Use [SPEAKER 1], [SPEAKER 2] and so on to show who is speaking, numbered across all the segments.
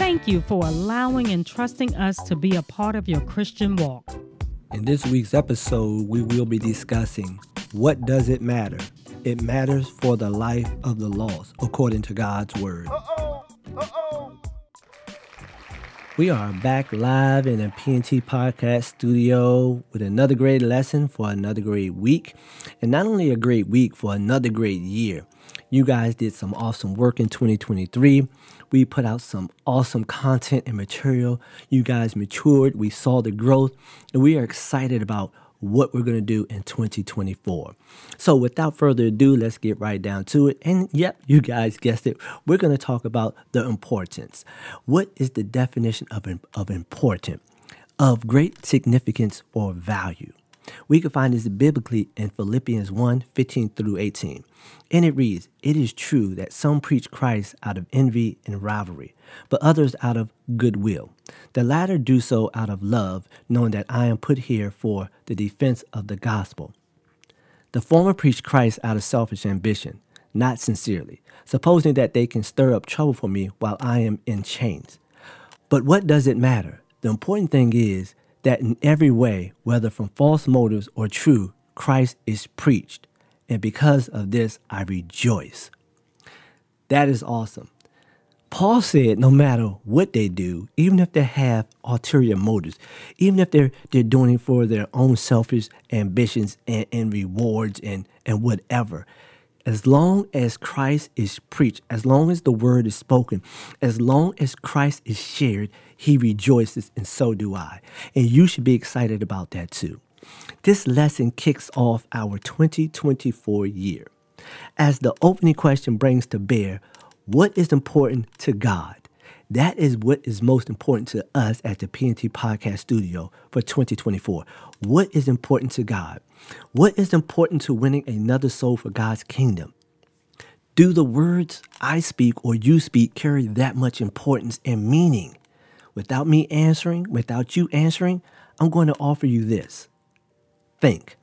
[SPEAKER 1] Thank you for allowing and trusting us to be a part of your Christian walk.
[SPEAKER 2] In this week's episode, we will be discussing what does it matter? It matters for the life of the lost, according to God's word. Uh-oh. Uh-oh. We are back live in a PNT podcast studio with another great lesson for another great week. And not only a great week, for another great year. You guys did some awesome work in 2023. We put out some awesome content and material. You guys matured. We saw the growth. And we are excited about what we're going to do in 2024. So, without further ado, let's get right down to it. And yep, you guys guessed it. We're going to talk about the importance. What is the definition of, of important? Of great significance or value. We can find this biblically in Philippians 1 15 through 18. And it reads, It is true that some preach Christ out of envy and rivalry, but others out of goodwill. The latter do so out of love, knowing that I am put here for the defense of the gospel. The former preach Christ out of selfish ambition, not sincerely, supposing that they can stir up trouble for me while I am in chains. But what does it matter? The important thing is that in every way, whether from false motives or true, Christ is preached. And because of this, I rejoice. That is awesome. Paul said no matter what they do, even if they have ulterior motives, even if they're they're doing it for their own selfish ambitions and, and rewards and, and whatever, as long as Christ is preached, as long as the word is spoken, as long as Christ is shared, he rejoices, and so do I. And you should be excited about that too. This lesson kicks off our 2024 year. As the opening question brings to bear, what is important to God? That is what is most important to us at the PNT Podcast Studio for 2024. What is important to God? What is important to winning another soul for God's kingdom? Do the words I speak or you speak carry that much importance and meaning? Without me answering, without you answering, I'm going to offer you this. Think.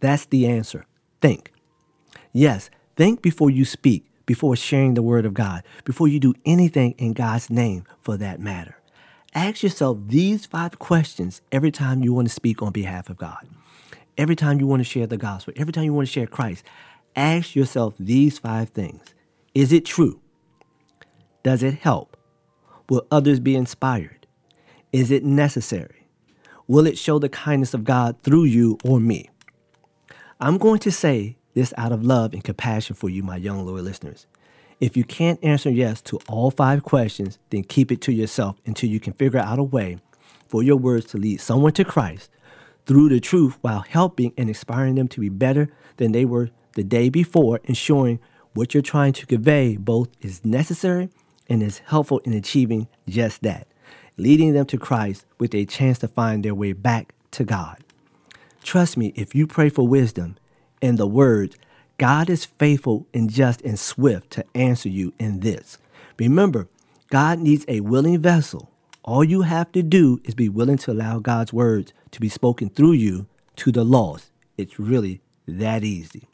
[SPEAKER 2] That's the answer. Think. Yes, think before you speak before sharing the word of God, before you do anything in God's name for that matter. Ask yourself these five questions every time you want to speak on behalf of God. Every time you want to share the gospel, every time you want to share Christ, ask yourself these five things. Is it true? Does it help? Will others be inspired? Is it necessary? Will it show the kindness of God through you or me? I'm going to say this out of love and compassion for you, my young loyal listeners. If you can't answer yes to all five questions, then keep it to yourself until you can figure out a way for your words to lead someone to Christ through the truth while helping and inspiring them to be better than they were the day before, ensuring what you're trying to convey both is necessary and is helpful in achieving just that, leading them to Christ with a chance to find their way back to God. Trust me, if you pray for wisdom, in the words, God is faithful and just and swift to answer you in this. Remember, God needs a willing vessel. All you have to do is be willing to allow God's words to be spoken through you to the lost. It's really that easy.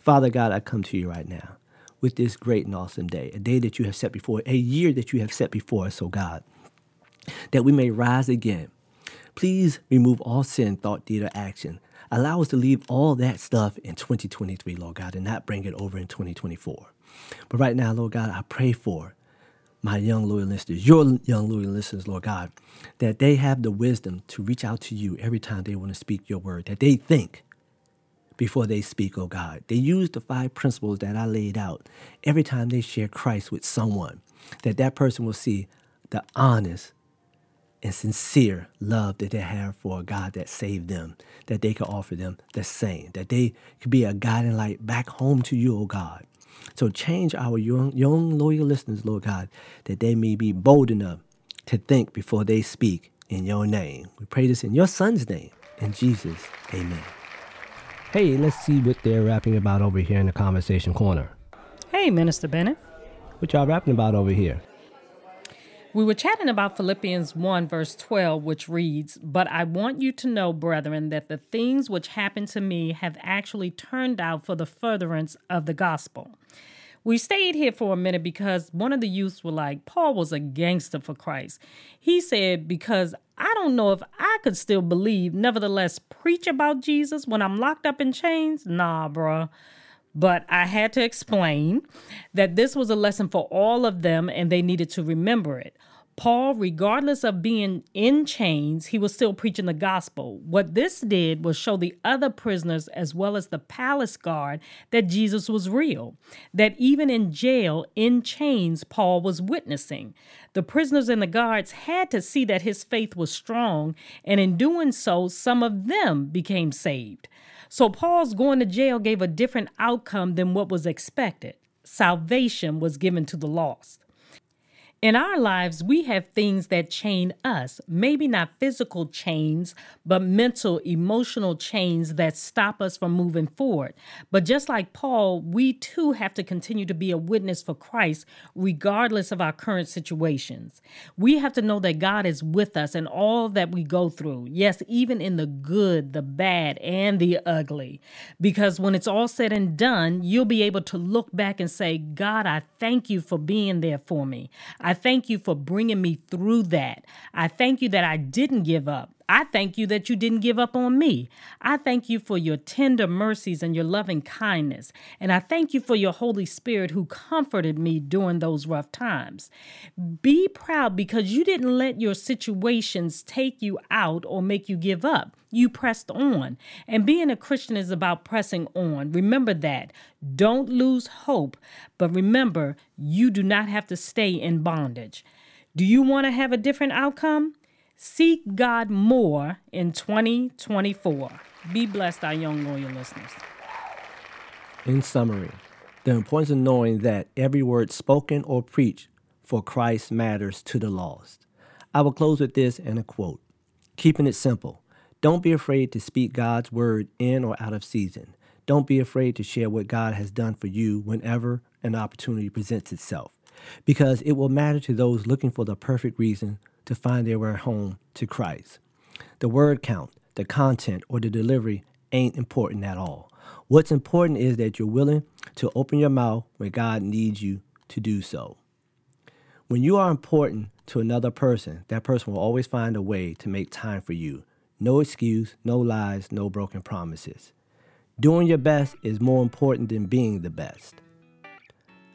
[SPEAKER 2] Father God, I come to you right now with this great and awesome day, a day that you have set before, a year that you have set before us, oh God, that we may rise again. Please remove all sin, thought, deed, or action Allow us to leave all that stuff in 2023, Lord God, and not bring it over in 2024. But right now, Lord God, I pray for my young loyal listeners, your young loyal listeners, Lord God, that they have the wisdom to reach out to you every time they want to speak your word, that they think before they speak, oh God. They use the five principles that I laid out every time they share Christ with someone, that that person will see the honest, and sincere love that they have for a God that saved them, that they can offer them the same, that they could be a guiding light back home to you, O oh God. So change our young, young loyal listeners, Lord God, that they may be bold enough to think before they speak in your name. We pray this in your son's name. In Jesus, amen. Hey, let's see what they're rapping about over here in the conversation corner.
[SPEAKER 1] Hey, Minister Bennett.
[SPEAKER 2] What y'all rapping about over here?
[SPEAKER 1] We were chatting about Philippians 1, verse 12, which reads, But I want you to know, brethren, that the things which happened to me have actually turned out for the furtherance of the gospel. We stayed here for a minute because one of the youths were like, Paul was a gangster for Christ. He said, Because I don't know if I could still believe, nevertheless, preach about Jesus when I'm locked up in chains. Nah, bruh. But I had to explain that this was a lesson for all of them and they needed to remember it. Paul, regardless of being in chains, he was still preaching the gospel. What this did was show the other prisoners, as well as the palace guard, that Jesus was real. That even in jail, in chains, Paul was witnessing. The prisoners and the guards had to see that his faith was strong, and in doing so, some of them became saved. So Paul's going to jail gave a different outcome than what was expected. Salvation was given to the lost. In our lives, we have things that chain us, maybe not physical chains, but mental, emotional chains that stop us from moving forward. But just like Paul, we too have to continue to be a witness for Christ, regardless of our current situations. We have to know that God is with us in all that we go through. Yes, even in the good, the bad, and the ugly. Because when it's all said and done, you'll be able to look back and say, God, I thank you for being there for me. I thank you for bringing me through that. I thank you that I didn't give up. I thank you that you didn't give up on me. I thank you for your tender mercies and your loving kindness. And I thank you for your Holy Spirit who comforted me during those rough times. Be proud because you didn't let your situations take you out or make you give up. You pressed on. And being a Christian is about pressing on. Remember that. Don't lose hope. But remember, you do not have to stay in bondage. Do you want to have a different outcome? Seek God more in 2024. Be blessed, our young loyal listeners.
[SPEAKER 2] In summary, the importance of knowing that every word spoken or preached for Christ matters to the lost. I will close with this and a quote Keeping it simple. Don't be afraid to speak God's word in or out of season. Don't be afraid to share what God has done for you whenever an opportunity presents itself, because it will matter to those looking for the perfect reason to find their way home to Christ. The word count, the content, or the delivery ain't important at all. What's important is that you're willing to open your mouth when God needs you to do so. When you are important to another person, that person will always find a way to make time for you. No excuse, no lies, no broken promises. Doing your best is more important than being the best.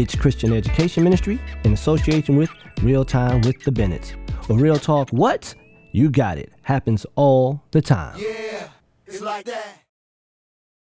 [SPEAKER 2] it's Christian Education Ministry in association with Real Time with the Bennetts. Or Real Talk What? You got it. Happens all the time.
[SPEAKER 3] Yeah, it's like that.